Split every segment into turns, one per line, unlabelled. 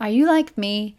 Are you like me?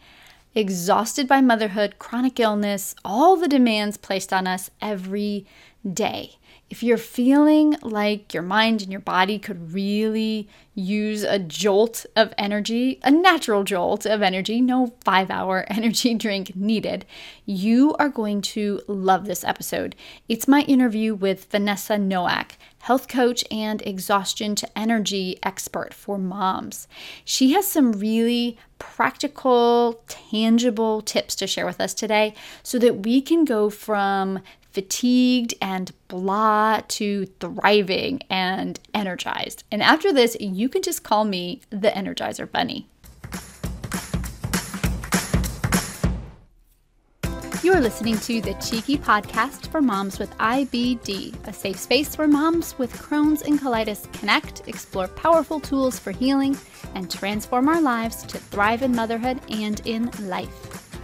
Exhausted by motherhood, chronic illness, all the demands placed on us every day. If you're feeling like your mind and your body could really use a jolt of energy, a natural jolt of energy, no five hour energy drink needed, you are going to love this episode. It's my interview with Vanessa Nowak, health coach and exhaustion to energy expert for moms. She has some really practical, tangible tips to share with us today so that we can go from fatigued and blah to thriving and energized. And after this, you can just call me the Energizer Bunny. You are listening to the Cheeky Podcast for Moms with IBD, a safe space where moms with Crohn's and colitis connect, explore powerful tools for healing, and transform our lives to thrive in motherhood and in life.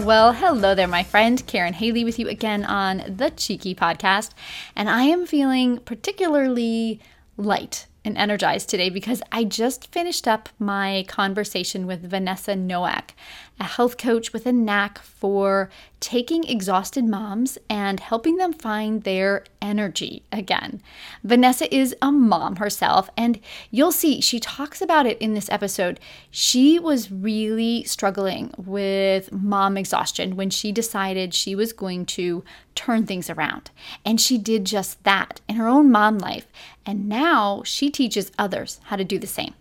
Well, hello there, my friend. Karen Haley with you again on the Cheeky Podcast. And I am feeling particularly light and energized today because I just finished up my conversation with Vanessa Nowak, a health coach with a knack for taking exhausted moms and helping them find their energy again. Vanessa is a mom herself, and you'll see she talks about it in this episode. She was really struggling with mom exhaustion when she decided she was going to turn things around. And she did just that in her own mom life. And now she teaches others how to do the same.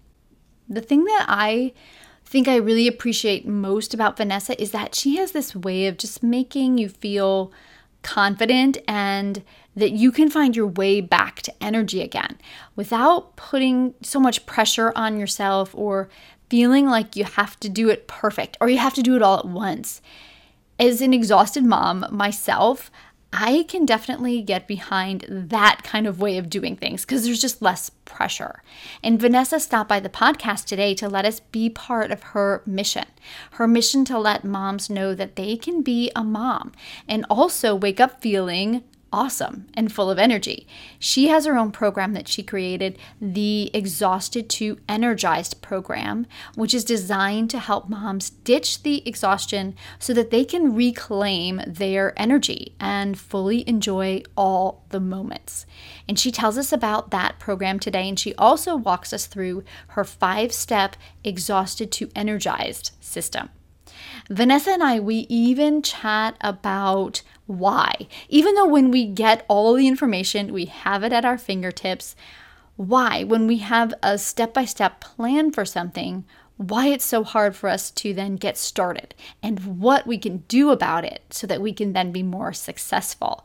The thing that I think I really appreciate most about Vanessa is that she has this way of just making you feel confident and that you can find your way back to energy again without putting so much pressure on yourself or feeling like you have to do it perfect or you have to do it all at once. As an exhausted mom myself, I can definitely get behind that kind of way of doing things because there's just less pressure. And Vanessa stopped by the podcast today to let us be part of her mission. Her mission to let moms know that they can be a mom and also wake up feeling awesome and full of energy. She has her own program that she created, the Exhausted to Energized program, which is designed to help moms ditch the exhaustion so that they can reclaim their energy and fully enjoy all the moments. And she tells us about that program today, and she also walks us through her five step Exhausted to Energized system. Vanessa and I, we even chat about why. Even though when we get all the information, we have it at our fingertips, why, when we have a step by step plan for something, why it's so hard for us to then get started and what we can do about it so that we can then be more successful.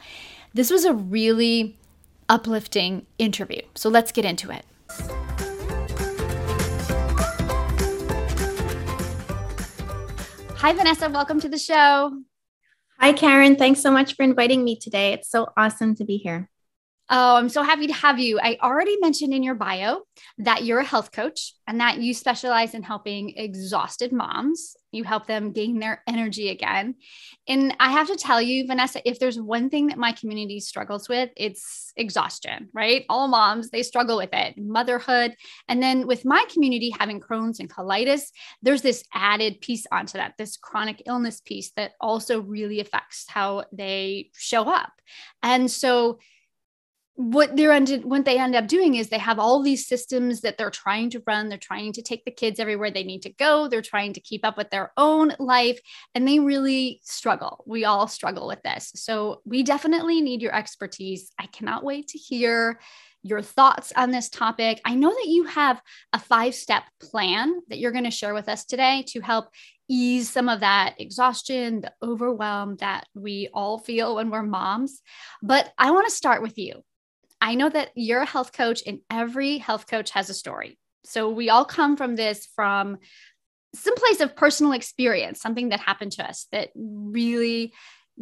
This was a really uplifting interview. So let's get into it. Hi, Vanessa. Welcome to the show.
Hi, Karen. Thanks so much for inviting me today. It's so awesome to be here.
Oh, I'm so happy to have you. I already mentioned in your bio that you're a health coach and that you specialize in helping exhausted moms. You help them gain their energy again. And I have to tell you, Vanessa, if there's one thing that my community struggles with, it's exhaustion, right? All moms, they struggle with it, motherhood. And then with my community having Crohn's and colitis, there's this added piece onto that, this chronic illness piece that also really affects how they show up. And so, what they're ended what they end up doing is they have all these systems that they're trying to run. They're trying to take the kids everywhere they need to go. They're trying to keep up with their own life and they really struggle. We all struggle with this. So we definitely need your expertise. I cannot wait to hear your thoughts on this topic. I know that you have a five step plan that you're going to share with us today to help ease some of that exhaustion the overwhelm that we all feel when we're moms but i want to start with you I know that you're a health coach and every health coach has a story. So we all come from this from some place of personal experience, something that happened to us that really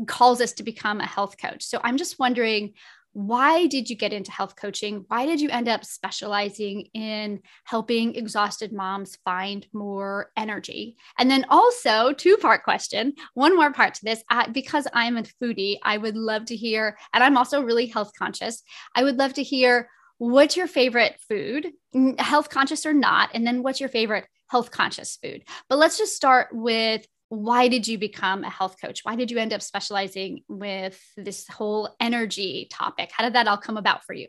calls us to become a health coach. So I'm just wondering why did you get into health coaching? Why did you end up specializing in helping exhausted moms find more energy? And then also, two part question, one more part to this. Because I'm a foodie, I would love to hear, and I'm also really health conscious, I would love to hear what's your favorite food, health conscious or not? And then what's your favorite health conscious food? But let's just start with why did you become a health coach? Why did you end up specializing with this whole energy topic? How did that all come about for you?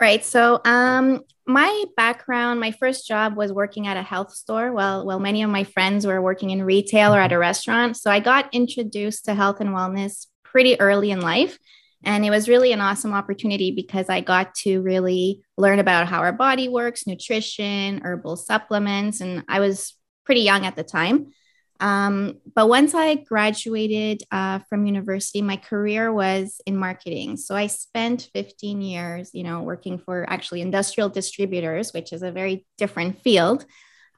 Right. So, um, my background, my first job was working at a health store. Well, well, many of my friends were working in retail or at a restaurant. So I got introduced to health and wellness pretty early in life. And it was really an awesome opportunity because I got to really learn about how our body works, nutrition, herbal supplements. And I was pretty young at the time. Um, but once I graduated uh, from university, my career was in marketing. So I spent 15 years, you know, working for actually industrial distributors, which is a very different field.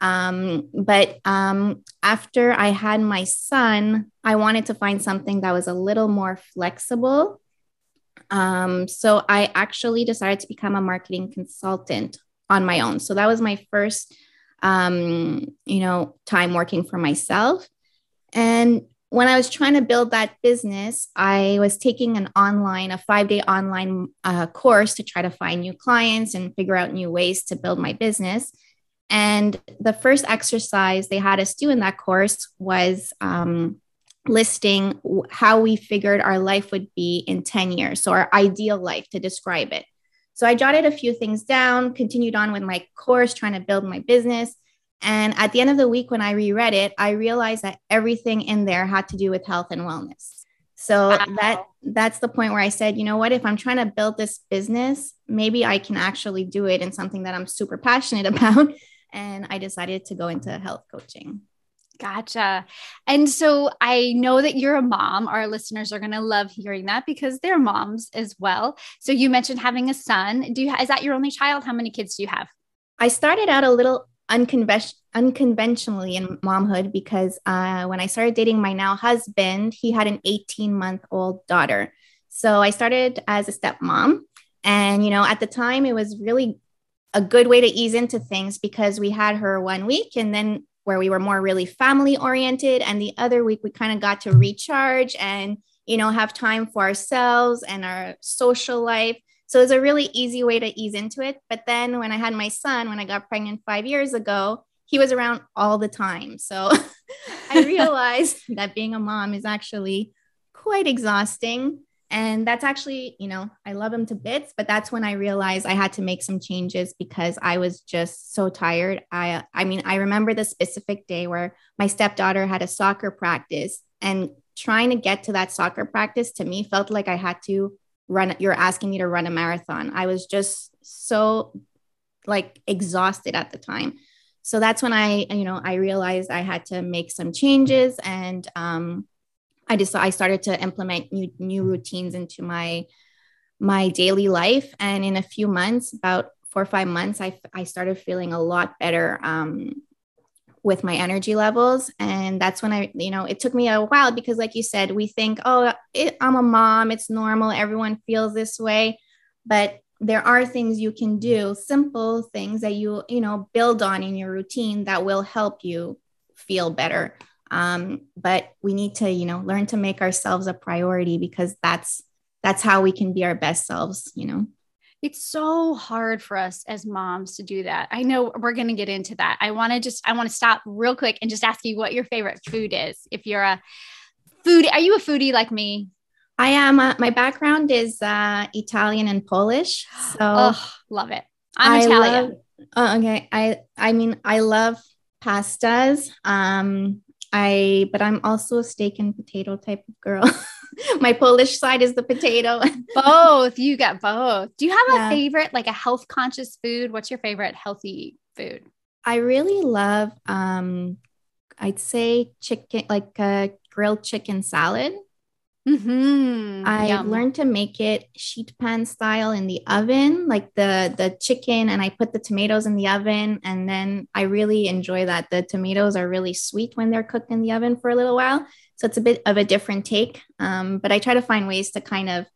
Um, but um, after I had my son, I wanted to find something that was a little more flexible. Um, so I actually decided to become a marketing consultant on my own. So that was my first um, you know, time working for myself. And when I was trying to build that business, I was taking an online, a five day online uh, course to try to find new clients and figure out new ways to build my business. And the first exercise they had us do in that course was um, listing how we figured our life would be in 10 years. So, our ideal life to describe it. So I jotted a few things down, continued on with my course, trying to build my business. And at the end of the week, when I reread it, I realized that everything in there had to do with health and wellness. So wow. that that's the point where I said, you know what, if I'm trying to build this business, maybe I can actually do it in something that I'm super passionate about. And I decided to go into health coaching.
Gotcha. And so I know that you're a mom. Our listeners are going to love hearing that because they're moms as well. So you mentioned having a son. Do you is that your only child? How many kids do you have?
I started out a little unconven- unconventionally in momhood because uh, when I started dating my now husband, he had an 18 month old daughter. So I started as a stepmom. And, you know, at the time, it was really a good way to ease into things because we had her one week and then where we were more really family oriented and the other week we kind of got to recharge and you know have time for ourselves and our social life. So it's a really easy way to ease into it. But then when i had my son when i got pregnant 5 years ago he was around all the time. So i realized that being a mom is actually quite exhausting and that's actually, you know, I love him to bits, but that's when I realized I had to make some changes because I was just so tired. I I mean, I remember the specific day where my stepdaughter had a soccer practice and trying to get to that soccer practice to me felt like I had to run you're asking me to run a marathon. I was just so like exhausted at the time. So that's when I, you know, I realized I had to make some changes and um I just I started to implement new new routines into my my daily life, and in a few months, about four or five months, I I started feeling a lot better um, with my energy levels, and that's when I you know it took me a while because like you said, we think oh it, I'm a mom, it's normal, everyone feels this way, but there are things you can do simple things that you you know build on in your routine that will help you feel better um, but we need to you know learn to make ourselves a priority because that's that's how we can be our best selves you know
it's so hard for us as moms to do that. I know we're going to get into that. I want to just I want to stop real quick and just ask you what your favorite food is. If you're a food, are you a foodie like me?
I am. Uh, my background is uh, Italian and Polish. So
oh, love it. I'm I Italian.
Love, uh, okay. I I mean I love pastas. Um, I, but I'm also a steak and potato type of girl. My Polish side is the potato.
both. You got both. Do you have yeah. a favorite, like a health conscious food? What's your favorite healthy food?
I really love, um, I'd say chicken, like a grilled chicken salad. Mm-hmm. I Yum. learned to make it sheet pan style in the oven, like the the chicken, and I put the tomatoes in the oven, and then I really enjoy that. The tomatoes are really sweet when they're cooked in the oven for a little while, so it's a bit of a different take. Um, but I try to find ways to kind of,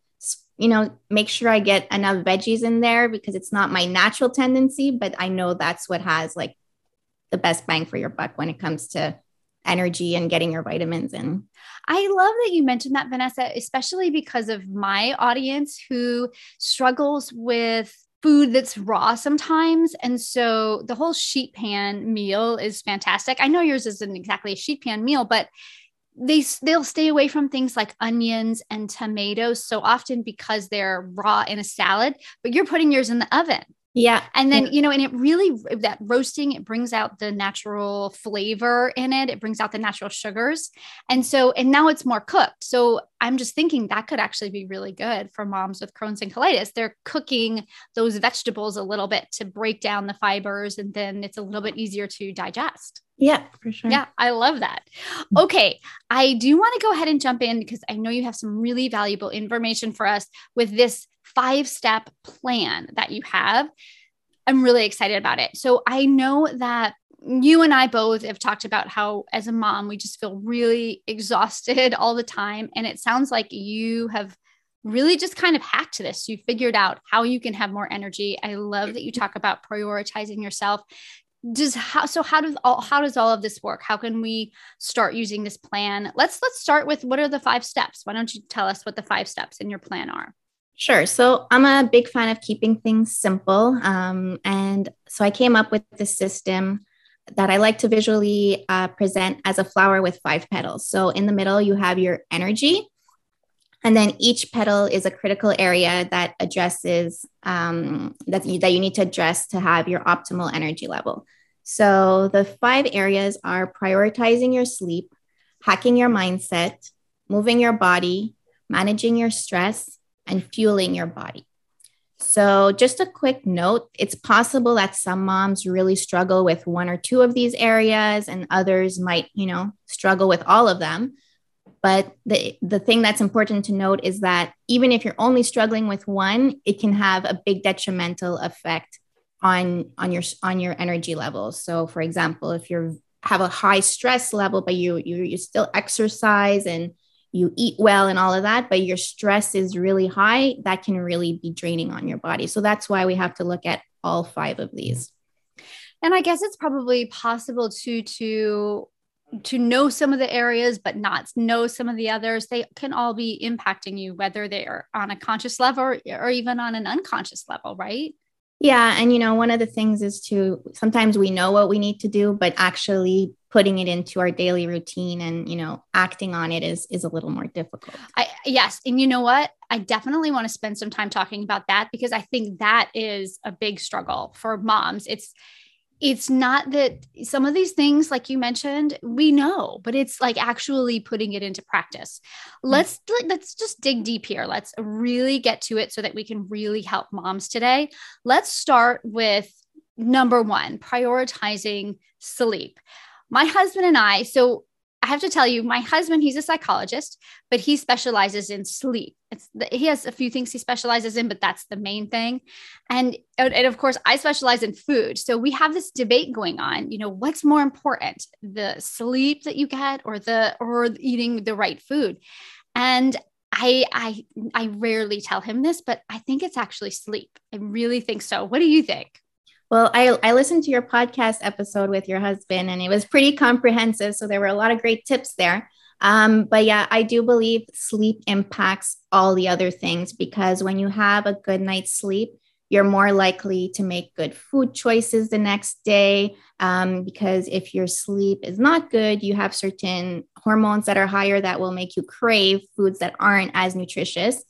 you know, make sure I get enough veggies in there because it's not my natural tendency, but I know that's what has like the best bang for your buck when it comes to energy and getting your vitamins in.
I love that you mentioned that, Vanessa, especially because of my audience who struggles with food that's raw sometimes. And so the whole sheet pan meal is fantastic. I know yours isn't exactly a sheet pan meal, but they they'll stay away from things like onions and tomatoes so often because they're raw in a salad, but you're putting yours in the oven.
Yeah.
And then,
yeah.
you know, and it really, uh, that roasting, it brings out the natural flavor in it. It brings out the natural sugars. And so, and now it's more cooked. So I'm just thinking that could actually be really good for moms with Crohn's and colitis. They're cooking those vegetables a little bit to break down the fibers and then it's a little bit easier to digest.
Yeah, for sure.
Yeah, I love that. Okay, I do want to go ahead and jump in because I know you have some really valuable information for us with this five step plan that you have. I'm really excited about it. So I know that you and I both have talked about how, as a mom, we just feel really exhausted all the time. And it sounds like you have really just kind of hacked this. You figured out how you can have more energy. I love that you talk about prioritizing yourself. Does how so how does all how does all of this work? How can we start using this plan? Let's let's start with what are the five steps? Why don't you tell us what the five steps in your plan are?
Sure. So I'm a big fan of keeping things simple. Um, and so I came up with this system that I like to visually uh, present as a flower with five petals. So in the middle, you have your energy. And then each petal is a critical area that addresses um, that, you, that you need to address to have your optimal energy level. So the five areas are prioritizing your sleep, hacking your mindset, moving your body, managing your stress, and fueling your body. So, just a quick note it's possible that some moms really struggle with one or two of these areas, and others might, you know, struggle with all of them. But the, the thing that's important to note is that even if you're only struggling with one, it can have a big detrimental effect on, on your on your energy levels. So, for example, if you have a high stress level, but you you, you still exercise and you eat well and all of that, but your stress is really high, that can really be draining on your body. So that's why we have to look at all five of these.
And I guess it's probably possible to to to know some of the areas but not know some of the others they can all be impacting you whether they are on a conscious level or, or even on an unconscious level right
yeah and you know one of the things is to sometimes we know what we need to do but actually putting it into our daily routine and you know acting on it is is a little more difficult.
I yes. And you know what? I definitely want to spend some time talking about that because i think that is a big struggle for moms. It's it's not that some of these things like you mentioned we know but it's like actually putting it into practice. Mm. let's let's just dig deep here. Let's really get to it so that we can really help moms today. Let's start with number 1 prioritizing sleep my husband and I, so I have to tell you, my husband, he's a psychologist, but he specializes in sleep. The, he has a few things he specializes in, but that's the main thing. And, and of course, I specialize in food. So we have this debate going on. You know, what's more important, the sleep that you get, or the or eating the right food? And I I I rarely tell him this, but I think it's actually sleep. I really think so. What do you think?
Well, I, I listened to your podcast episode with your husband, and it was pretty comprehensive. So there were a lot of great tips there. Um, but yeah, I do believe sleep impacts all the other things because when you have a good night's sleep, you're more likely to make good food choices the next day. Um, because if your sleep is not good, you have certain hormones that are higher that will make you crave foods that aren't as nutritious.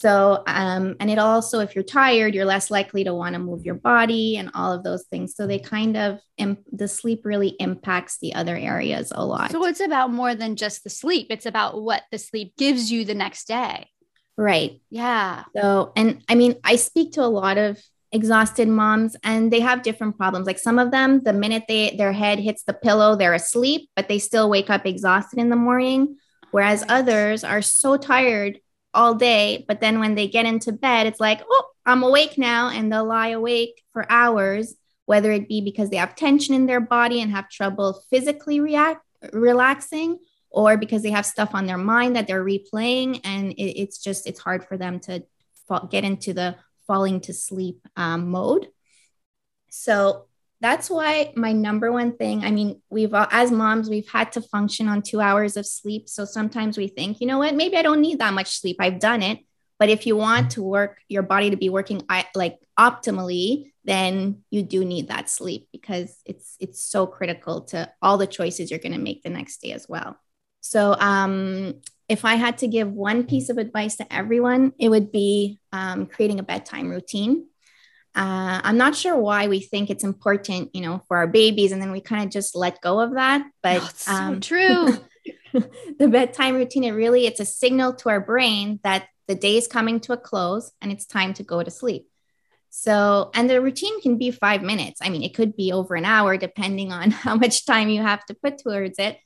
So, um, and it also, if you're tired, you're less likely to want to move your body and all of those things. So they kind of, imp- the sleep really impacts the other areas a lot.
So it's about more than just the sleep, it's about what the sleep gives you the next day.
Right.
Yeah.
So, and I mean, I speak to a lot of exhausted moms and they have different problems like some of them the minute they their head hits the pillow they're asleep but they still wake up exhausted in the morning Whereas others are so tired all day, but then when they get into bed, it's like, oh, I'm awake now. And they'll lie awake for hours, whether it be because they have tension in their body and have trouble physically react, relaxing, or because they have stuff on their mind that they're replaying. And it, it's just, it's hard for them to fall, get into the falling to sleep um, mode. So that's why my number one thing i mean we've as moms we've had to function on two hours of sleep. So sometimes we think you know what? Maybe i don't need that much sleep. I've done it. But if you want to work your body to be working like optimally then you do need that sleep because it's it's so critical to all the choices you're going to make the next day as well. So um if i had to give one piece of advice to everyone it would be um, creating a bedtime routine uh, I'm not sure why we think it's important, you know, for our babies, and then we kind of just let go of that. But
oh, um, so true.
the bedtime routine, it really it's a signal to our brain that the day is coming to a close and it's time to go to sleep. So, and the routine can be five minutes. I mean, it could be over an hour depending on how much time you have to put towards it.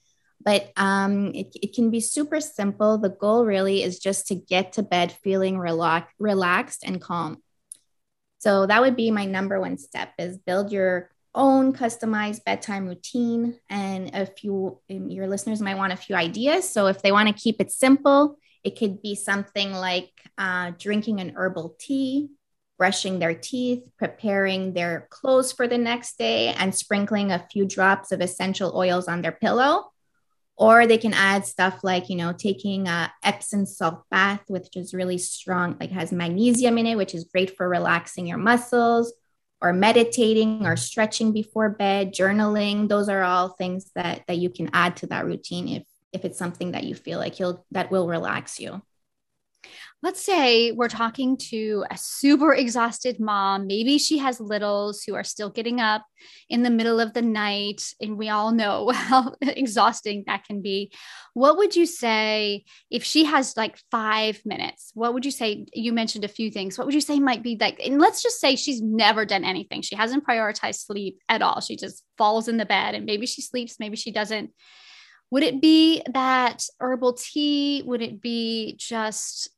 But um, it, it can be super simple. The goal really is just to get to bed feeling relax, relaxed and calm. So that would be my number one step is build your own customized bedtime routine. And if you, your listeners might want a few ideas. So if they want to keep it simple, it could be something like uh, drinking an herbal tea, brushing their teeth, preparing their clothes for the next day, and sprinkling a few drops of essential oils on their pillow or they can add stuff like you know taking a epsom salt bath which is really strong like has magnesium in it which is great for relaxing your muscles or meditating or stretching before bed journaling. Those are all things that that you can add to that routine if if it's something that you feel like you'll that will relax you
let's say we're talking to a super exhausted mom. Maybe she has littles who are still getting up in the middle of the night. And we all know how exhausting that can be. What would you say if she has like five minutes? What would you say? You mentioned a few things. What would you say might be like, and let's just say she's never done anything. She hasn't prioritized sleep at all. She just falls in the bed and maybe she sleeps, maybe she doesn't would it be that herbal tea would it be just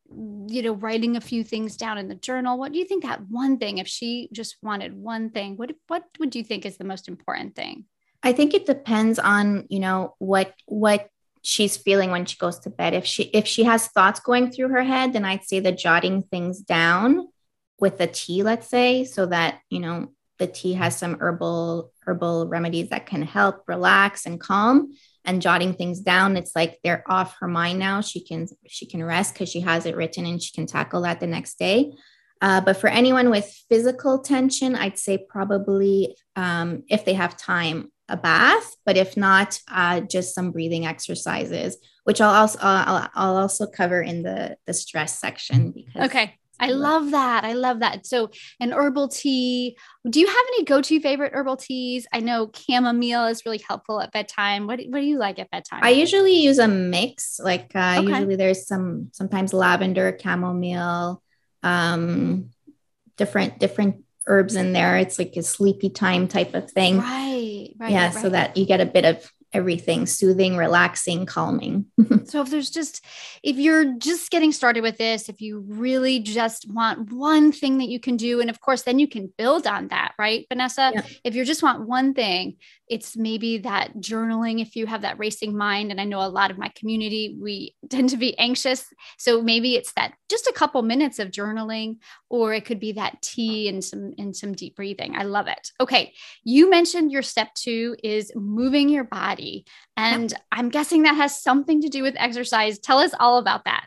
you know writing a few things down in the journal what do you think that one thing if she just wanted one thing what what would you think is the most important thing?
I think it depends on you know what what she's feeling when she goes to bed. If she if she has thoughts going through her head then i'd say the jotting things down with the tea let's say so that you know the tea has some herbal herbal remedies that can help relax and calm and jotting things down it's like they're off her mind now. She can she can rest because she has it written and she can tackle that the next day. Uh, but for anyone with physical tension i'd say probably um, if they have time a bath but if not uh, just some breathing exercises which i'll also I'll, I'll also cover in the the stress section
because okay I love that. I love that. So, an herbal tea. Do you have any go-to favorite herbal teas? I know chamomile is really helpful at bedtime. What, what do you like at bedtime?
I usually use a mix. Like uh, okay. usually there's some sometimes lavender, chamomile, um, different different herbs in there. It's like a sleepy time type of thing.
Right. Right.
Yeah.
Right.
So that you get a bit of everything soothing, relaxing, calming.
so if there's just if you're just getting started with this, if you really just want one thing that you can do and of course then you can build on that, right? Vanessa, yeah. if you just want one thing, it's maybe that journaling if you have that racing mind and I know a lot of my community we tend to be anxious, so maybe it's that just a couple minutes of journaling or it could be that tea and some and some deep breathing. I love it. Okay, you mentioned your step 2 is moving your body. And yep. I'm guessing that has something to do with exercise. Tell us all about that.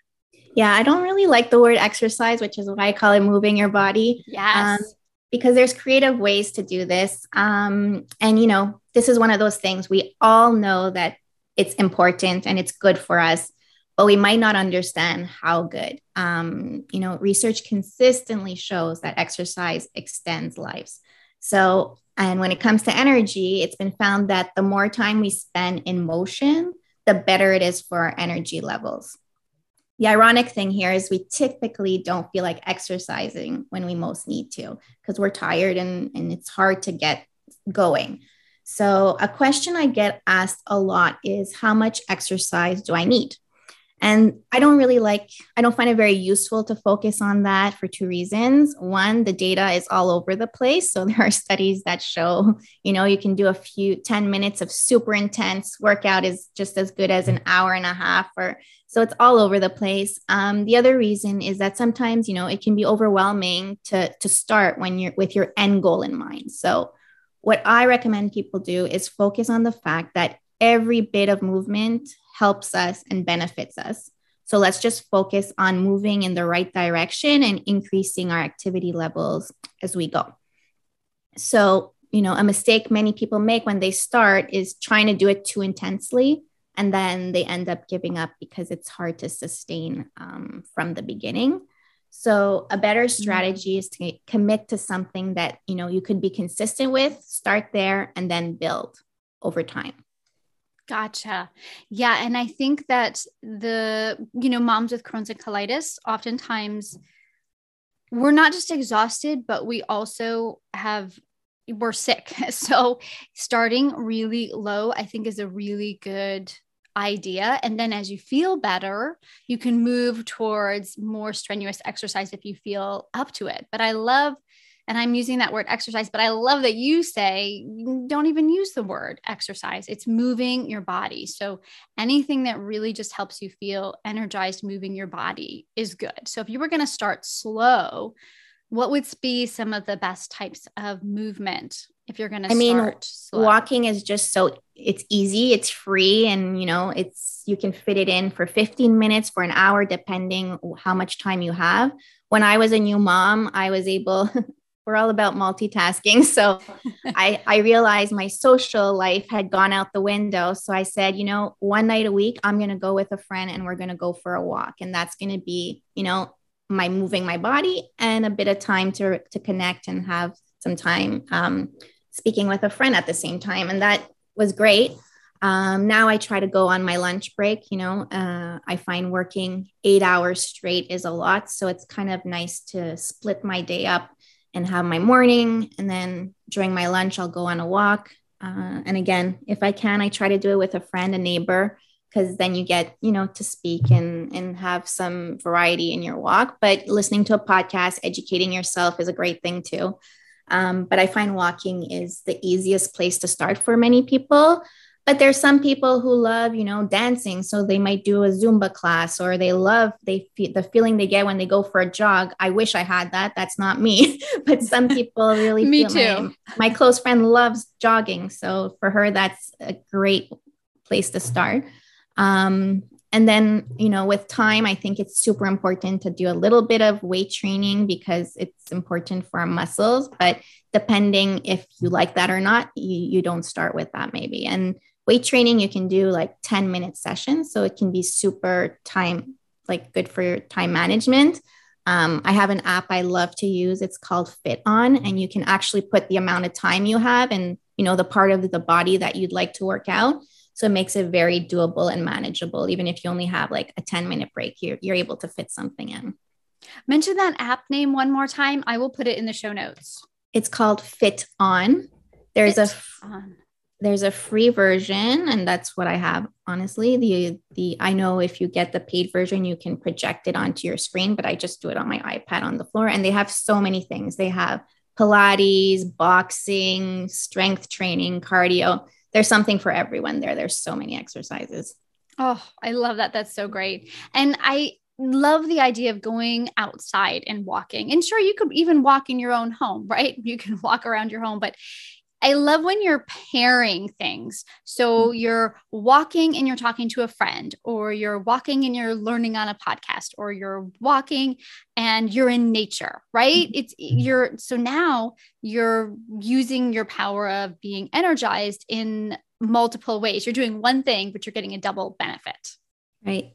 Yeah, I don't really like the word exercise, which is why I call it moving your body.
Yes. Um,
because there's creative ways to do this. Um, and, you know, this is one of those things we all know that it's important and it's good for us, but we might not understand how good. Um, you know, research consistently shows that exercise extends lives. So and when it comes to energy, it's been found that the more time we spend in motion, the better it is for our energy levels. The ironic thing here is we typically don't feel like exercising when we most need to because we're tired and, and it's hard to get going. So, a question I get asked a lot is how much exercise do I need? And I don't really like, I don't find it very useful to focus on that for two reasons. One, the data is all over the place. So there are studies that show, you know, you can do a few 10 minutes of super intense workout is just as good as an hour and a half or so it's all over the place. Um, the other reason is that sometimes, you know, it can be overwhelming to, to start when you're with your end goal in mind. So what I recommend people do is focus on the fact that every bit of movement helps us and benefits us. So let's just focus on moving in the right direction and increasing our activity levels as we go. So, you know, a mistake many people make when they start is trying to do it too intensely. And then they end up giving up because it's hard to sustain um, from the beginning. So a better mm-hmm. strategy is to commit to something that you know you could be consistent with, start there, and then build over time.
Gotcha. Yeah. And I think that the, you know, moms with Crohn's and colitis, oftentimes we're not just exhausted, but we also have, we're sick. So starting really low, I think is a really good idea. And then as you feel better, you can move towards more strenuous exercise if you feel up to it. But I love and I'm using that word exercise, but I love that you say don't even use the word exercise. It's moving your body. So anything that really just helps you feel energized moving your body is good. So if you were going to start slow, what would be some of the best types of movement if you're going to I mean, slow?
walking is just so it's easy, it's free and you know, it's you can fit it in for 15 minutes for an hour depending how much time you have when I was a new mom, I was able we're all about multitasking. So I, I realized my social life had gone out the window. So I said, you know, one night a week, I'm going to go with a friend and we're going to go for a walk. And that's going to be, you know, my moving my body and a bit of time to, to connect and have some time um, speaking with a friend at the same time. And that was great. Um, now I try to go on my lunch break. You know, uh, I find working eight hours straight is a lot. So it's kind of nice to split my day up and have my morning. And then during my lunch, I'll go on a walk. Uh, and again, if I can, I try to do it with a friend, a neighbor, because then you get, you know, to speak and, and have some variety in your walk. But listening to a podcast, educating yourself is a great thing too. Um, but I find walking is the easiest place to start for many people. But there's some people who love you know dancing. So they might do a zumba class or they love they feel the feeling they get when they go for a jog. I wish i had that. That's not me. But some people really
me too
my, my close friend loves jogging. So for her that's a great place to start. Um, and then you know with time i think it's super important to do a little bit of weight training because it's important for our muscles. But depending if you like that or not you, you don't start with that maybe. And weight training you can do like 10 minute sessions. So it can be super time like good for your time management. Um, i have an app i love to use. It's called FitOn and you can actually put the amount of time you have and you know the part of the body that you'd like to work out so it makes it very doable and manageable. Even if you only have like a 10 minute break you're, you're able to fit something in.
Mention that app name one more time. I will put it in the show notes.
It's called fit on. There's fit a on. there's a free version and that's what i have honestly. The the i know if you get the paid version you can project it onto your screen but i just do it on my ipad on the floor. And they have so many things. They have pilates boxing strength training cardio there's something for everyone there there's so many exercises
oh i love that that's so great and i love the idea of going outside and walking. And sure, you could even walk in your own home, right? You can walk around your home, but I love when you're pairing things. So mm-hmm. you're walking and you're talking to a friend, or you're walking and you're learning on a podcast, or you're walking and you're in nature, right? Mm-hmm. It's you're so now you're using your power of being energized in multiple ways. You're doing one thing, but you're getting a double benefit.
Right.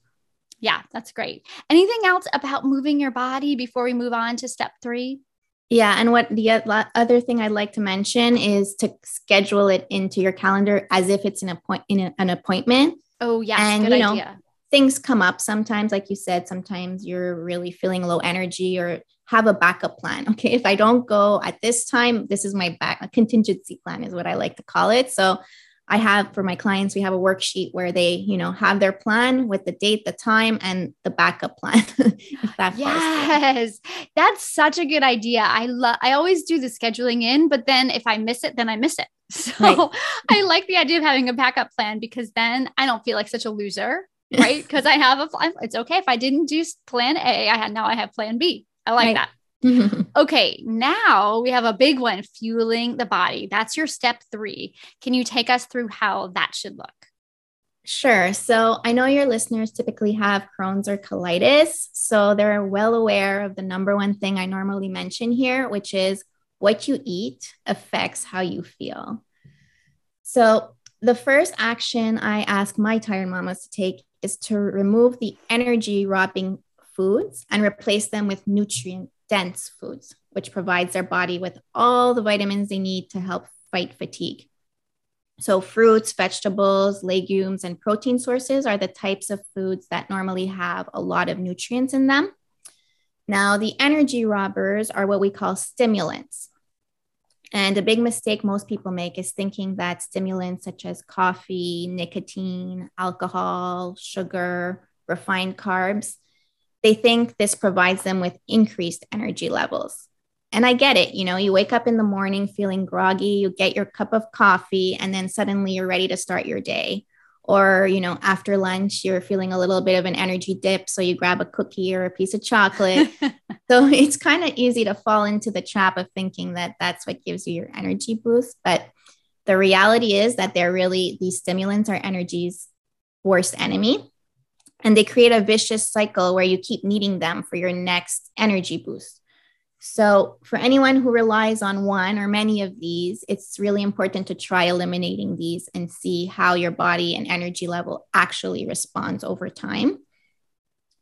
Yeah, that's great. Anything else about moving your body before we move on to step three?
Yeah. And what the other thing I'd like to mention is to schedule it into your calendar as if it's an, appoint- an appointment.
Oh, yeah. And, you know, idea.
things come up sometimes, like you said, sometimes you're really feeling low energy or have a backup plan. Okay. If I don't go at this time, this is my back, a contingency plan is what I like to call it. So I have for my clients, we have a worksheet where they, you know, have their plan with the date, the time, and the backup plan.
that yes, that's such a good idea. I love. I always do the scheduling in, but then if I miss it, then I miss it. So right. I like the idea of having a backup plan because then I don't feel like such a loser, right? Because I have a. It's okay if I didn't do plan A. I had now I have plan B. I like right. that. okay, now we have a big one fueling the body. That's your step three. Can you take us through how that should look?
Sure. So I know your listeners typically have Crohn's or colitis. So they're well aware of the number one thing I normally mention here, which is what you eat affects how you feel. So the first action I ask my tired mamas to take is to remove the energy robbing foods and replace them with nutrient dense foods, which provides their body with all the vitamins they need to help fight fatigue. So, fruits, vegetables, legumes, and protein sources are the types of foods that normally have a lot of nutrients in them. Now, the energy robbers are what we call stimulants. And a big mistake most people make is thinking that stimulants such as coffee, nicotine, alcohol, sugar, refined carbs they think this provides them with increased energy levels. And I get it. You know, you wake up in the morning feeling groggy, you get your cup of coffee, and then suddenly you're ready to start your day. Or, you know, after lunch, you're feeling a little bit of an energy dip. So you grab a cookie or a piece of chocolate. so it's kind of easy to fall into the trap of thinking that that's what gives you your energy boost. But the reality is that they're really, these stimulants are energy's worst enemy and they create a vicious cycle where you keep needing them for your next energy boost. So, for anyone who relies on one or many of these, it's really important to try eliminating these and see how your body and energy level actually responds over time.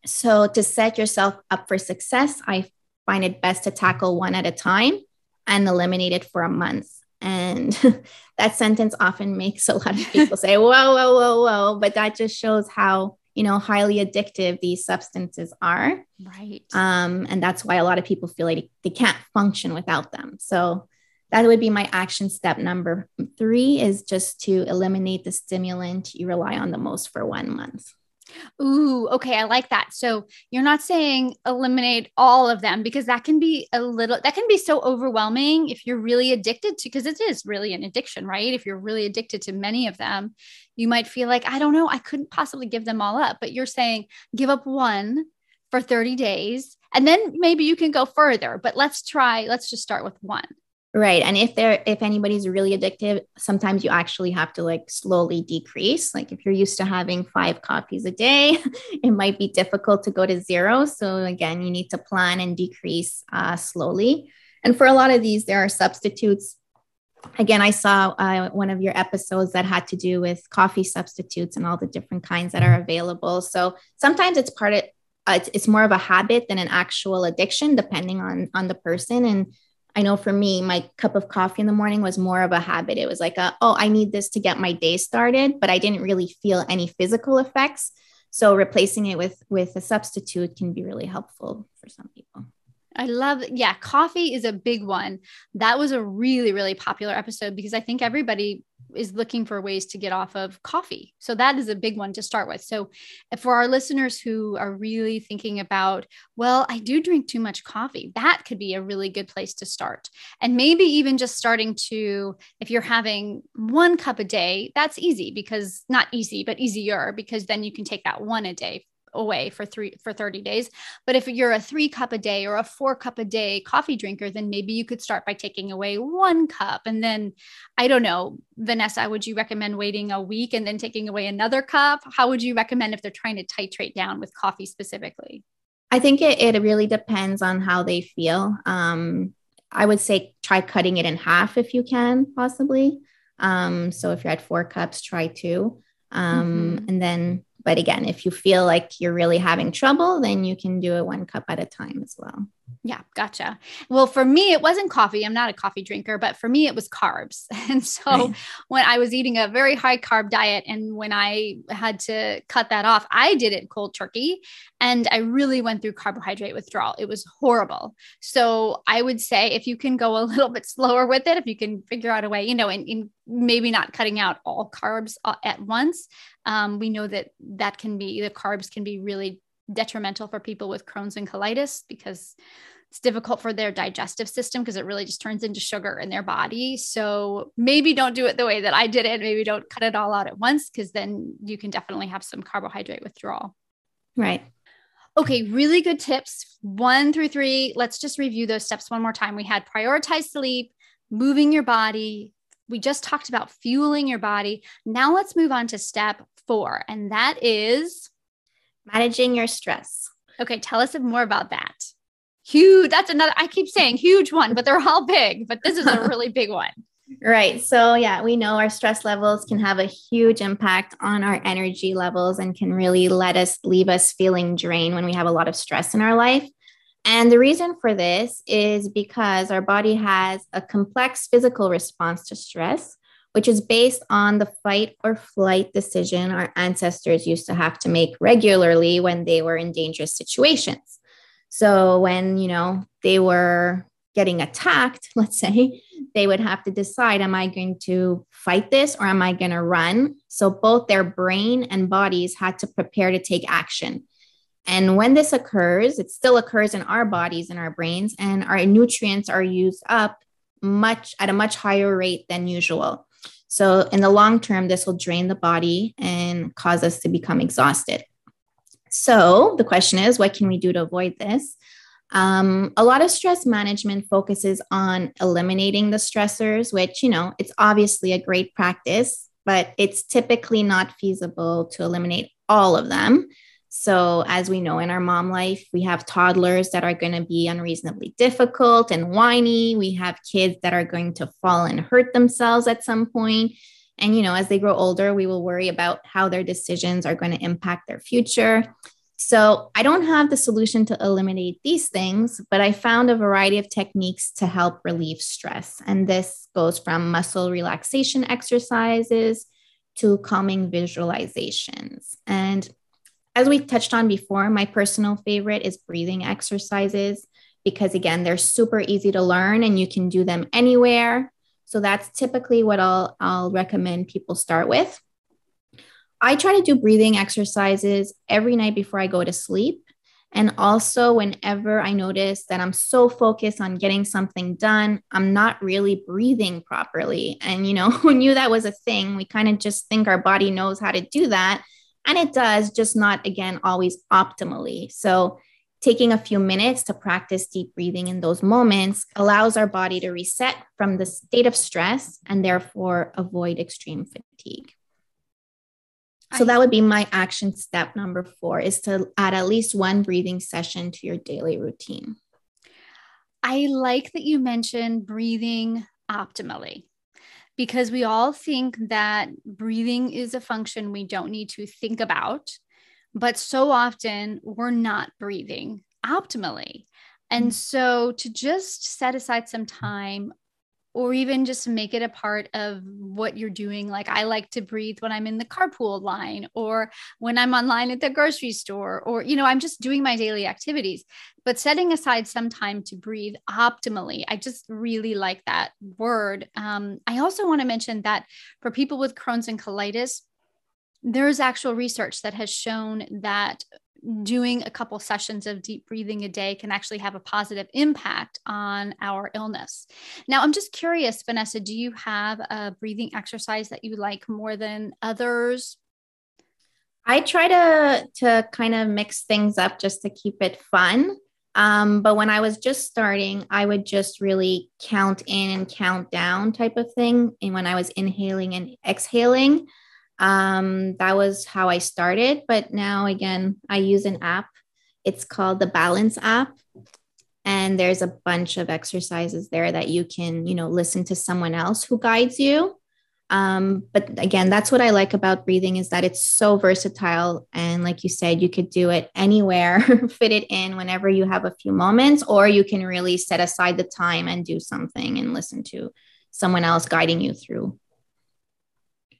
So, to set yourself up for success, I find it best to tackle one at a time and eliminate it for a month. And that sentence often makes a lot of people say, whoa, whoa, whoa, whoa. But that just shows how you know highly addictive these substances are.
Right.
Um, and that's why a lot of people feel like they can't function without them. So that would be my action step number three is just to eliminate the stimulant you rely on the most for one month
Ooh, okay. I like that. So you're not saying eliminate all of them because that can be a little, that can be so overwhelming if you're really addicted to, because it is really an addiction, right? If you're really addicted to many of them, you might feel like, I don't know, I couldn't possibly give them all up. But you're saying give up one for 30 days and then maybe you can go further. But let's try, let's just start with one.
Right. And if they're if anybody's really addictive, sometimes you actually have to like slowly decrease. Like if you're used to having five coffees a day, it might be difficult to go to zero. So again, you need to plan and decrease uh, slowly. And for a lot of these, there are substitutes. Again, I saw uh, one of your episodes that had to do with coffee substitutes and all the different kinds that are available. So sometimes it's part of uh, it's, it's more of a habit than an actual addiction, depending on on the person and I know for me, my cup of coffee in the morning was more of a habit. It was like, a, oh, I need this to get my day started, but I didn't really feel any physical effects. So replacing it with with a substitute can be really helpful for some people.
I love, yeah, coffee is a big one. That was a really, really popular episode because I think everybody is looking for ways to get off of coffee. So that is a big one to start with. So for our listeners who are really thinking about, well, I do drink too much coffee, that could be a really good place to start. And maybe even just starting to, if you're having one cup a day, that's easy because not easy, but easier because then you can take that one a day away for three for 30 days. But if you're a three cup a day or a four cup a day coffee drinker then maybe you could start by taking away one cup. And then i don't know vanessa would you recommend waiting a week and then taking away another cup? How would you recommend if they're trying to titrate down with coffee specifically?
I think it, it really depends on how they feel. Um, i would say try cutting it in half if you can possibly. Um, so if you're at four cups try two. Um, mm-hmm. and then but again, if you feel like you're really having trouble, then you can do it one cup at a time as well.
Yeah, gotcha. Well, for me, it wasn't coffee. I'm not a coffee drinker, but for me, it was carbs. And so right. when I was eating a very high carb diet and when I had to cut that off, I did it cold turkey and I really went through carbohydrate withdrawal. It was horrible. So I would say if you can go a little bit slower with it, if you can figure out a way, you know, and, and maybe not cutting out all carbs at once, um, we know that that can be, the carbs can be really detrimental for people with Crohn's and colitis because it's difficult for their digestive system because it really just turns into sugar in their body. So maybe don't do it the way that I did it. Maybe don't cut it all out at once because then you can definitely have some carbohydrate withdrawal.
Right.
Okay, really good tips. One through three. Let's just review those steps one more time. We had prioritize sleep, moving your body. We just talked about fueling your body. Now let's move on to step four, and that is
managing your stress.
Okay, tell us more about that. Huge. That's another, I keep saying huge one, but they're all big, but this is a really big one.
Right. So, yeah, we know our stress levels can have a huge impact on our energy levels and can really let us leave us feeling drained when we have a lot of stress in our life. And the reason for this is because our body has a complex physical response to stress which is based on the fight or flight decision our ancestors used to have to make regularly when they were in dangerous situations. So when, you know, they were getting attacked, let's say, they would have to decide am I going to fight this or am I going to run? So both their brain and bodies had to prepare to take action. And when this occurs, it still occurs in our bodies and our brains, and our nutrients are used up much at a much higher rate than usual. So, in the long term, this will drain the body and cause us to become exhausted. So, the question is what can we do to avoid this? Um, a lot of stress management focuses on eliminating the stressors, which, you know, it's obviously a great practice, but it's typically not feasible to eliminate all of them. So, as we know in our mom life, we have toddlers that are going to be unreasonably difficult and whiny. We have kids that are going to fall and hurt themselves at some point. And, you know, as they grow older, we will worry about how their decisions are going to impact their future. So, I don't have the solution to eliminate these things, but I found a variety of techniques to help relieve stress. And this goes from muscle relaxation exercises to calming visualizations. And as we touched on before, my personal favorite is breathing exercises because, again, they're super easy to learn and you can do them anywhere. So that's typically what I'll, I'll recommend people start with. I try to do breathing exercises every night before I go to sleep. And also, whenever I notice that I'm so focused on getting something done, I'm not really breathing properly. And, you know, who knew that was a thing? We kind of just think our body knows how to do that. And it does, just not again always optimally. So, taking a few minutes to practice deep breathing in those moments allows our body to reset from the state of stress and therefore avoid extreme fatigue. So that would be my action step number four is to add at least one breathing session to your daily routine.
I like that you mentioned breathing optimally because we all think that breathing is a function we don't need to think about. But so often we're not breathing optimally. And mm. so to just set aside some time or even just make it a part of what you're doing. Like I like to breathe when I'm in the carpool line or when I'm online at the grocery store, or, you know, I'm just doing my daily activities, but setting aside some time to breathe optimally. I just really like that word. Um, I also want to mention that for people with Crohn's and colitis, there's actual research that has shown that doing a couple sessions of deep breathing a day can actually have a positive impact on our illness. Now, I'm just curious, Vanessa, do you have a breathing exercise that you like more than others?
I try to to kind of mix things up just to keep it fun. Um, but when I was just starting, I would just really count in and count down type of thing. And when I was inhaling and exhaling, um, that was how I started. But now, again, I use an app. It's called the Balance app. And there's a bunch of exercises there that you can, you know, listen to someone else who guides you. Um, but again, that's what I like about breathing is that it's so versatile. And like you said, you could do it anywhere, fit it in whenever you have a few moments, or you can really set aside the time and do something and listen to someone else guiding you through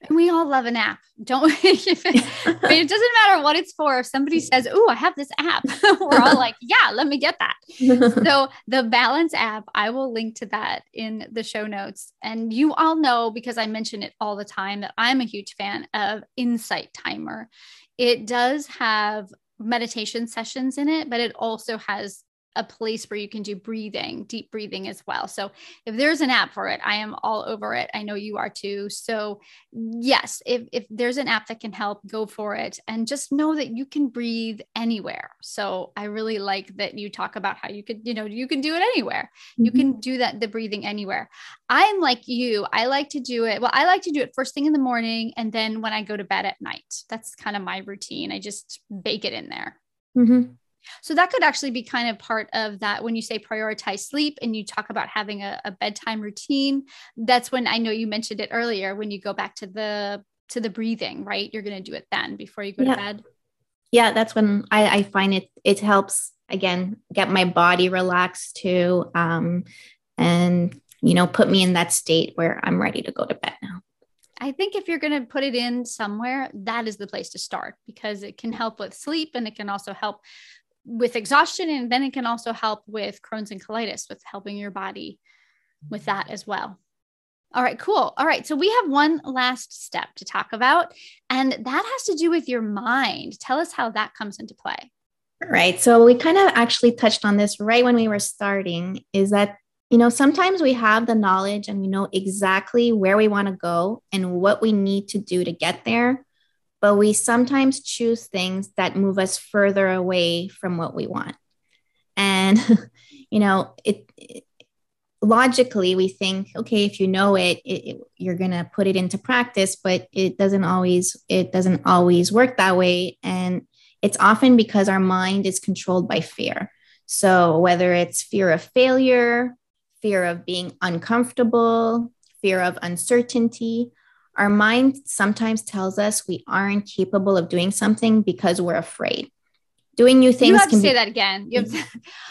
we all love an app, don't we? it, it doesn't matter what it's for. If somebody says, Oh, I have this app, we're all like, Yeah, let me get that. so, the Balance app, I will link to that in the show notes. And you all know because I mention it all the time that I'm a huge fan of Insight Timer. It does have meditation sessions in it, but it also has a place where you can do breathing, deep breathing as well. So if there's an app for it, I am all over it. I know you are too. So yes, if if there's an app that can help, go for it and just know that you can breathe anywhere. So I really like that you talk about how you could, you know, you can do it anywhere. Mm-hmm. You can do that the breathing anywhere. I'm like you. I like to do it. Well, I like to do it first thing in the morning and then when I go to bed at night. That's kind of my routine. I just bake it in there. Mm-hmm. So that could actually be kind of part of that when you say prioritize sleep and you talk about having a, a bedtime routine. That's when I know you mentioned it earlier when you go back to the to the breathing, right? You're going to do it then before you go yeah. to bed.
Yeah, that's when I, I find it it helps again get my body relaxed too, um, and you know put me in that state where I'm ready to go to bed now.
I think if you're going to put it in somewhere, that is the place to start because it can help with sleep and it can also help with exhaustion and then it can also help with Crohn's and colitis with helping your body with that as well. All right, cool. All right, so we have one last step to talk about, and that has to do with your mind. Tell us how that comes into play.
All right. So we kind of actually touched on this right when we were starting is that, you know, sometimes we have the knowledge and we know exactly where we want to go and what we need to do to get there but we sometimes choose things that move us further away from what we want. And, you know, it, it logically we think okay if you know it, it, it you're going to put it into practice but it doesn't always it doesn't always work that way and it's often because our mind is controlled by fear so whether it's fear of failure fear of being uncomfortable fear of uncertainty our mind sometimes tells us we aren't capable of doing something because we're afraid. Doing new things.
You have to say be- that again. You have to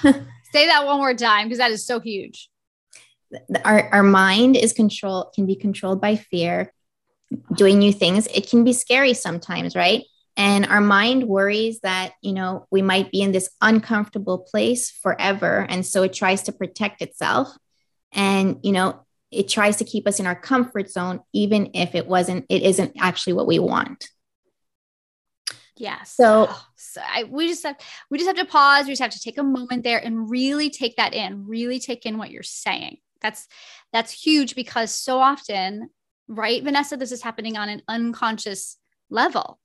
say that one more time because that is so huge.
Our, our mind is control can be controlled by fear. Doing new things, it can be scary sometimes, right? And our mind worries that, you know, we might be in this uncomfortable place forever. And so it tries to protect itself. And, you know, it tries to keep us in our comfort zone even if it wasn't it isn't actually what we want.
Yeah so, oh, so I, we just have we just have to pause. We just have to take a moment there and really take that in really take in what you're saying. That's that's huge because so often right vanessa this is happening on an unconscious level.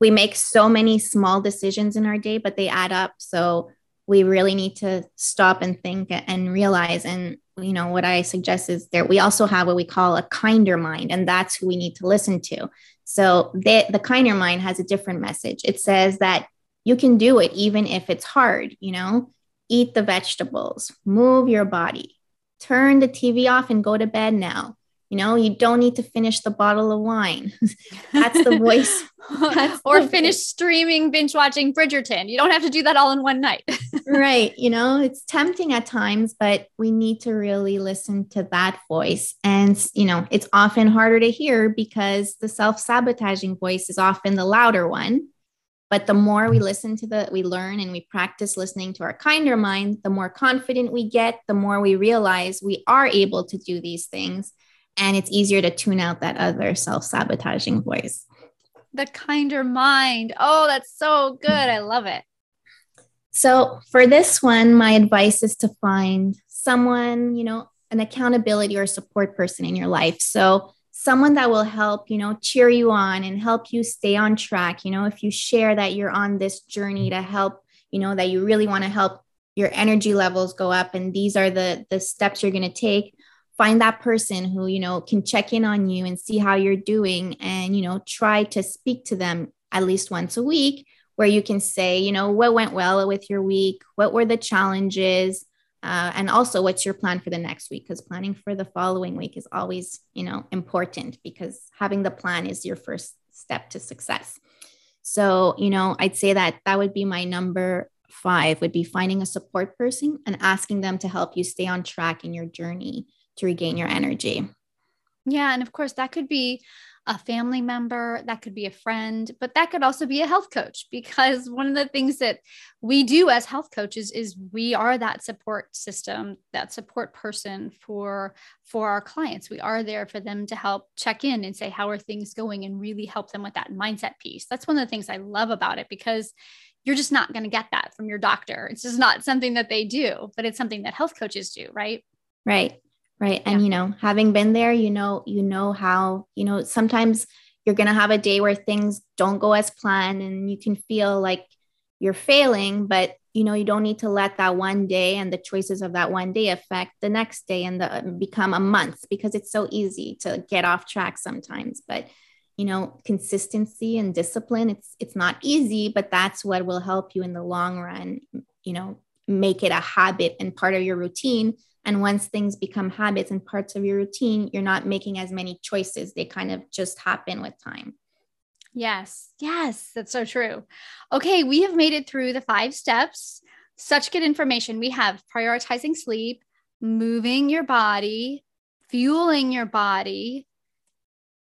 We make so many small decisions in our day but they add up. So we really need to stop and think and realize and you know what i suggest is that we also have what we call a kinder mind and that's who we need to listen to. So the, the kinder mind has a different message. It says that you can do it even if it's hard you know? Eat the vegetables move your body turn the tv off and go to bed now you know, you don't need to finish the bottle of wine. That's the voice.
That's or the finish voice. streaming, binge watching Bridgerton. You don't have to do that all in one night.
right. You know, it's tempting at times, but we need to really listen to that voice. And, you know, it's often harder to hear because the self sabotaging voice is often the louder one. But the more we listen to the, we learn and we practice listening to our kinder mind, the more confident we get, the more we realize we are able to do these things and it's easier to tune out that other self-sabotaging voice.
The kinder mind. Oh that's so good. I love it.
So for this one my advice is to find someone you know an accountability or support person in your life. So someone that will help you know cheer you on and help you stay on track. You know if you share that you're on this journey to help you know that you really want to help your energy levels go up and these are the the steps you're going to take find that person who you know can check in on you and see how you're doing and you know try to speak to them at least once a week where you can say you know what went well with your week what were the challenges uh, and also what's your plan for the next week? Because planning for the following week is always you know important because having the plan is your first step to success. So you know i'd say that that would be my number five would be finding a support person and asking them to help you stay on track in your journey to regain your energy
yeah and of course that could be a family member, that could be a friend, but that could also be a health coach because one of the things that we do as health coaches is we are that support system, that support person for for our clients. We are there for them to help check in and say how are things going and really help them with that mindset piece. That's one of the things I love about it because you're just not going to get that from your doctor. It's just not something that they do, but it's something that health coaches do, right?
Right right? And you know having been there you know you know how you know sometimes you're going to have a day where things don't go as planned and you can feel like you're failing but you know you don't need to let that one day and the choices of that one day affect the next day and the, become a month because it's so easy to get off track sometimes. But you know consistency and discipline it's it's not easy but that's what will help you in the long run you know make it a habit and part of your routine and once things become habits and parts of your routine, you're not making as many choices. They kind of just happen with time.
Yes, yes, that's so true. Okay, we have made it through the five steps. Such good information. We have prioritizing sleep, moving your body, fueling your body.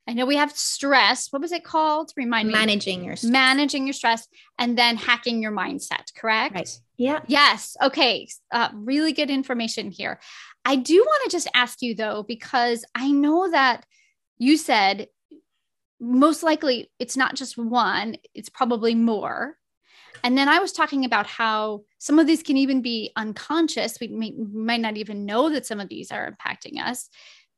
I know we have stress. What was it called? Remind
me. Managing your
stress. Managing your stress and then hacking your mindset, correct?
Right. Yeah.
Yes. Okay. Uh, really good information here. I do want to just ask you though, because I know that you said most likely it's not just one, it's probably more. And then I was talking about how some of these can even be unconscious. We may, might not even know that some of these are impacting us,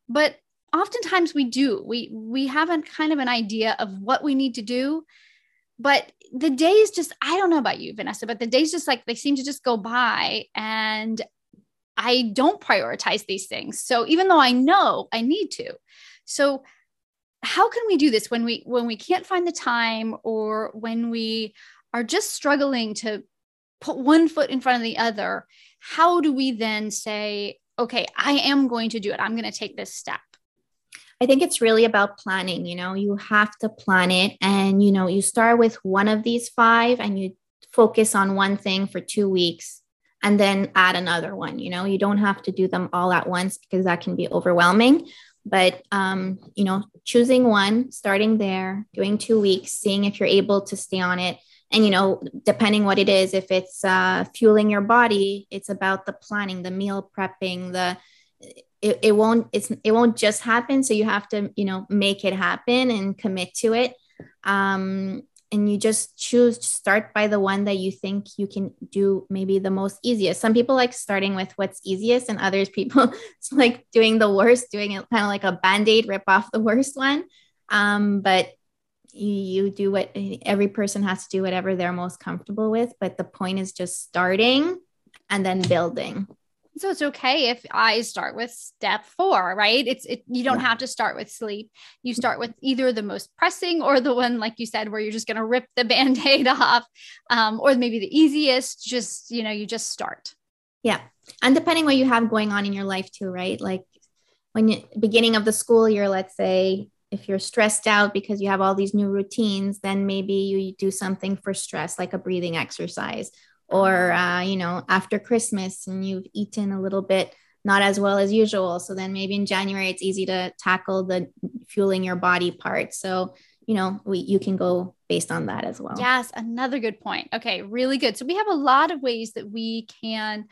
but oftentimes we do. We we have a kind of an idea of what we need to do, but the days just i don't know about you vanessa but the days just like they seem to just go by and i don't prioritize these things. So even though i know i need to so how can we do this when we when we can't find the time or when we are just struggling to put one foot in front of the other how do we then say okay i am going to do it. I'm going to take this step
I think it's really about planning. You know, you have to plan it and, you know, you start with one of these five and you focus on one thing for two weeks and then add another one. You know, you don't have to do them all at once because that can be overwhelming. But, um, you know, choosing one, starting there, doing two weeks, seeing if you're able to stay on it. And, you know, depending what it is, if it's uh, fueling your body, it's about the planning, the meal prepping, the, it, it won't it's it won't just happen. So you have to you know make it happen and commit to it. Um and you just choose to start by the one that you think you can do maybe the most easiest. Some people like starting with what's easiest and others people like doing the worst doing it kind of like a band-aid rip off the worst one. Um but you do what every person has to do whatever they're most comfortable with. But the point is just starting and then building
so it's okay if I start with step four, right? It's it, you don't yeah. have to start with sleep. You start with either the most pressing or the one, like you said, where you're just going to rip the band-aid off, um, or maybe the easiest. Just you know, you just start.
Yeah, and depending what you have going on in your life too, right? Like when you beginning of the school year, let's say if you're stressed out because you have all these new routines, then maybe you do something for stress, like a breathing exercise or uh, you know after christmas and you've eaten a little bit not as well as usual. So then maybe in january it's easy to tackle the fueling your body part. So you know we, you can go based on that as well.
Yes another good point. Okay really good. So we have a lot of ways that we can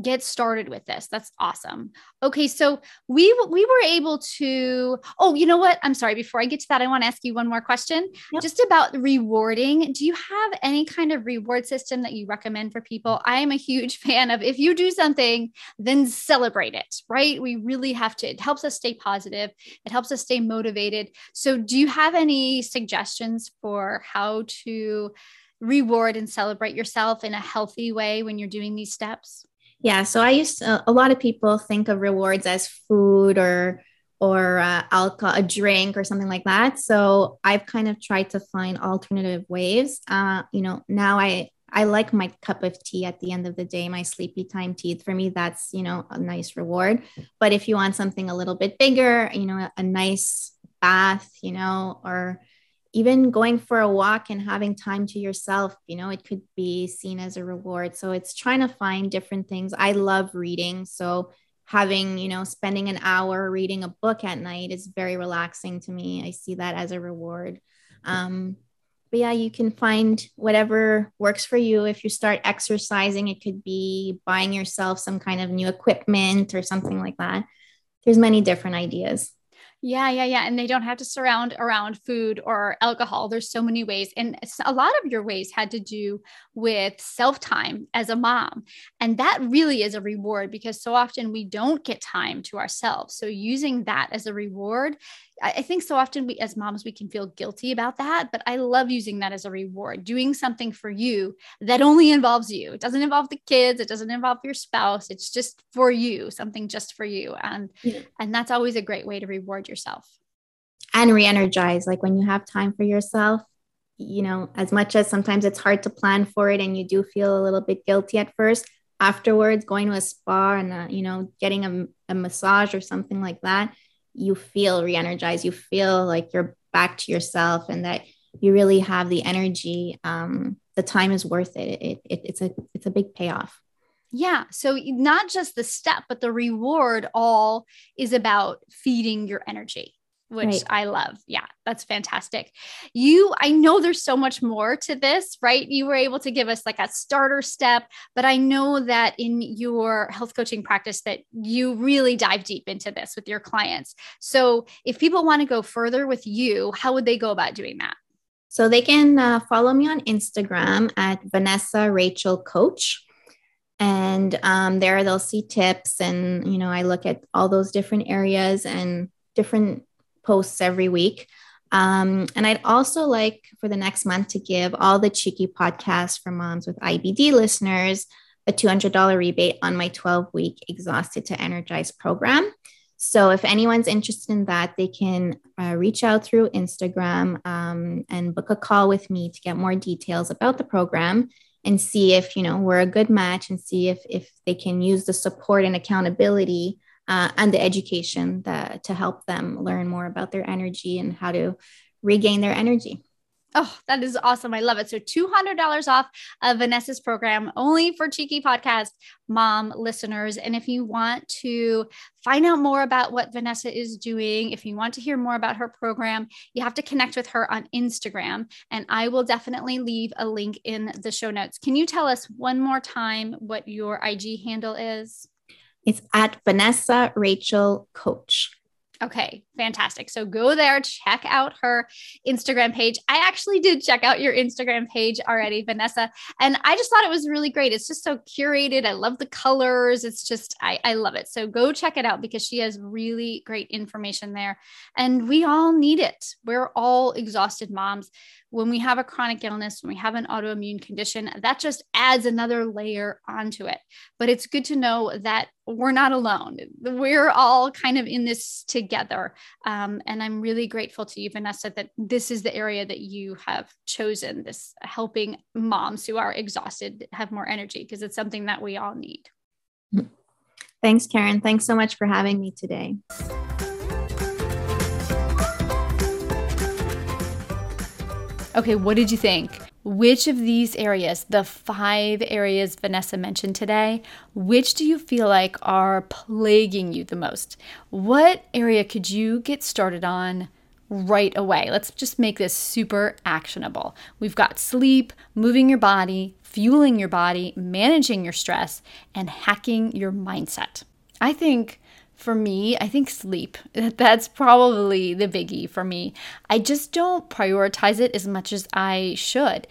get started with this. That's awesome. Okay, so we we were able to Oh, you know what? I'm sorry, before I get to that I want to ask you one more question yep. just about rewarding. Do you have any kind of reward system that you recommend for people? I am a huge fan of if you do something, then celebrate it, right? We really have to it helps us stay positive. It helps us stay motivated. So, do you have any suggestions for how to reward and celebrate yourself in a healthy way when you're doing these steps?
Yeah, so I used to, a lot of people think of rewards as food or or uh, alcohol, a drink or something like that. So I've kind of tried to find alternative ways. Uh, you know, now I I like my cup of tea at the end of the day, my sleepy time tea. For me, that's, you know, a nice reward. But if you want something a little bit bigger, you know, a nice bath, you know, or even going for a walk and having time to yourself, you know, it could be seen as a reward. So it's trying to find different things. I love reading. So having, you know, spending an hour reading a book at night is very relaxing to me. I see that as a reward. Um, but yeah, you can find whatever works for you. If you start exercising, it could be buying yourself some kind of new equipment or something like that. There's many different ideas.
Yeah, yeah, yeah. And they don't have to surround around food or alcohol. There's so many ways. And a lot of your ways had to do with self time as a mom. And that really is a reward because so often we don't get time to ourselves. So using that as a reward I think so often we, as moms, we can feel guilty about that, but I love using that as a reward, doing something for you that only involves you. It doesn't involve the kids, it doesn't involve your spouse. It's just for you, something just for you. And, yeah. and that's always a great way to reward yourself. Yourself.
And re energize, like when you have time for yourself, you know, as much as sometimes it's hard to plan for it and you do feel a little bit guilty at first, afterwards, going to a spa and, uh, you know, getting a, a massage or something like that you feel re-energized. You feel like you're back to yourself and that you really have the energy um, the time is worth it. It, it it's a it's a big payoff
yeah so not just the step but the reward all is about feeding your energy which right. I love. Yeah, that's fantastic. You, I know there's so much more to this, right? You were able to give us like a starter step, but I know that in your health coaching practice that you really dive deep into this with your clients. So, if people want to go further with you, how would they go about doing that?
So, they can uh, follow me on Instagram at Vanessa Rachel Coach and um, there they'll see tips and you know i look at all those different areas and different posts every week. Um, and I'd also like for the next month to give all the cheeky podcasts for moms with IBD listeners a $200 rebate on my 12 week Exhausted to Energize program. So if anyone's interested in that, they can uh, reach out through Instagram um, and book a call with me to get more details about the program and see if you know we're a good match and see if if they can use the support and accountability uh, and the education that, to help them learn more about their energy and how to regain their energy.
Oh, that is awesome. I love it. So $200 off of Vanessa's program only for Cheeky Podcast mom listeners. And if you want to find out more about what Vanessa is doing, if you want to hear more about her program, you have to connect with her on Instagram. And I will definitely leave a link in the show notes. Can you tell us one more time what your IG handle is?
It's at Vanessa Rachel Coach.
Okay, fantastic. So go there, check out her Instagram page. I actually did check out your Instagram page already, Vanessa, and I just thought it was really great. It's just so curated. I love the colors. It's just, I, I love it. So go check it out because she has really great information there. And we all need it. We're all exhausted moms when we have a chronic illness, when we have an autoimmune condition, that just adds another layer onto it. But it's good to know that we're not alone. We're all kind of in this together. Um, and I'm really grateful to you, Vanessa, that this is the area that you have chosen this helping moms who are exhausted have more energy because it's something that we all need.
Thanks, Karyn. Thanks so much for having me today.
Okay, what did you think? Which of these areas, the five areas Vanessa mentioned today, which do you feel like are plaguing you the most? What area could you get started on right away? Let's just make this super actionable. We've got sleep, moving your body, fueling your body, managing your stress, and hacking your mindset. I think for me, I think sleep. That's probably the biggie for me. I just don't prioritize it as much as I should.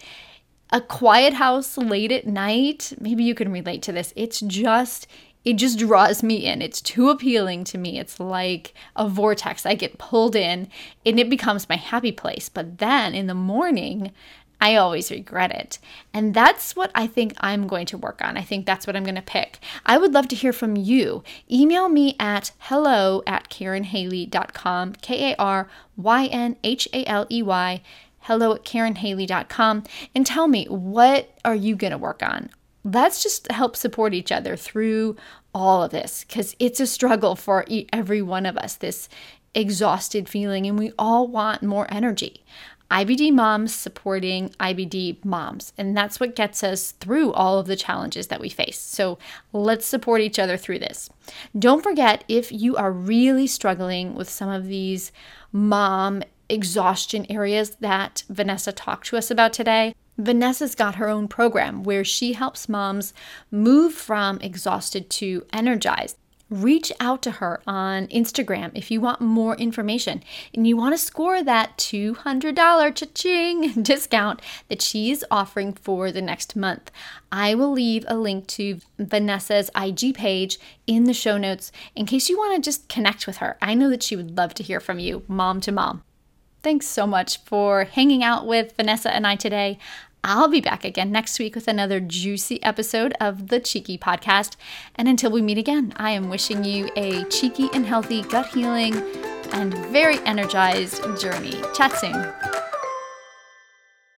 A quiet house late at night, maybe you can relate to this. It's just it just draws me in. It's too appealing to me. It's like a vortex. I get pulled in and it becomes my happy place. But then in the morning, I always regret it. And that's what I think I'm going to work on. I think that's what I'm going to pick. I would love to hear from you. Email me at hello at karynhaley.com, K A R Y N H A L E Y hello at karynhaley.com and tell me what are you going to work on? Let's just help support each other through all of this because it's a struggle for every one of us, this exhausted feeling, and we all want more energy. IBD moms supporting IBD moms. And that's what gets us through all of the challenges that we face. So let's support each other through this. Don't forget if you are really struggling with some of these mom exhaustion areas that Vanessa talked to us about today. Vanessa's got her own program where she helps moms move from exhausted to energized reach out to her on Instagram if you want more information and you want to score that $200 cha-ching discount that she's offering for the next month. I will leave a link to Vanessa's IG page in the show notes in case you want to just connect with her. I know that she would love to hear from you, mom to mom. Thanks so much for hanging out with Vanessa and I today. I'll be back again next week with another juicy episode of the Cheeky Podcast. And until we meet again, I am wishing you a cheeky and healthy gut healing and very energized journey. Chat soon.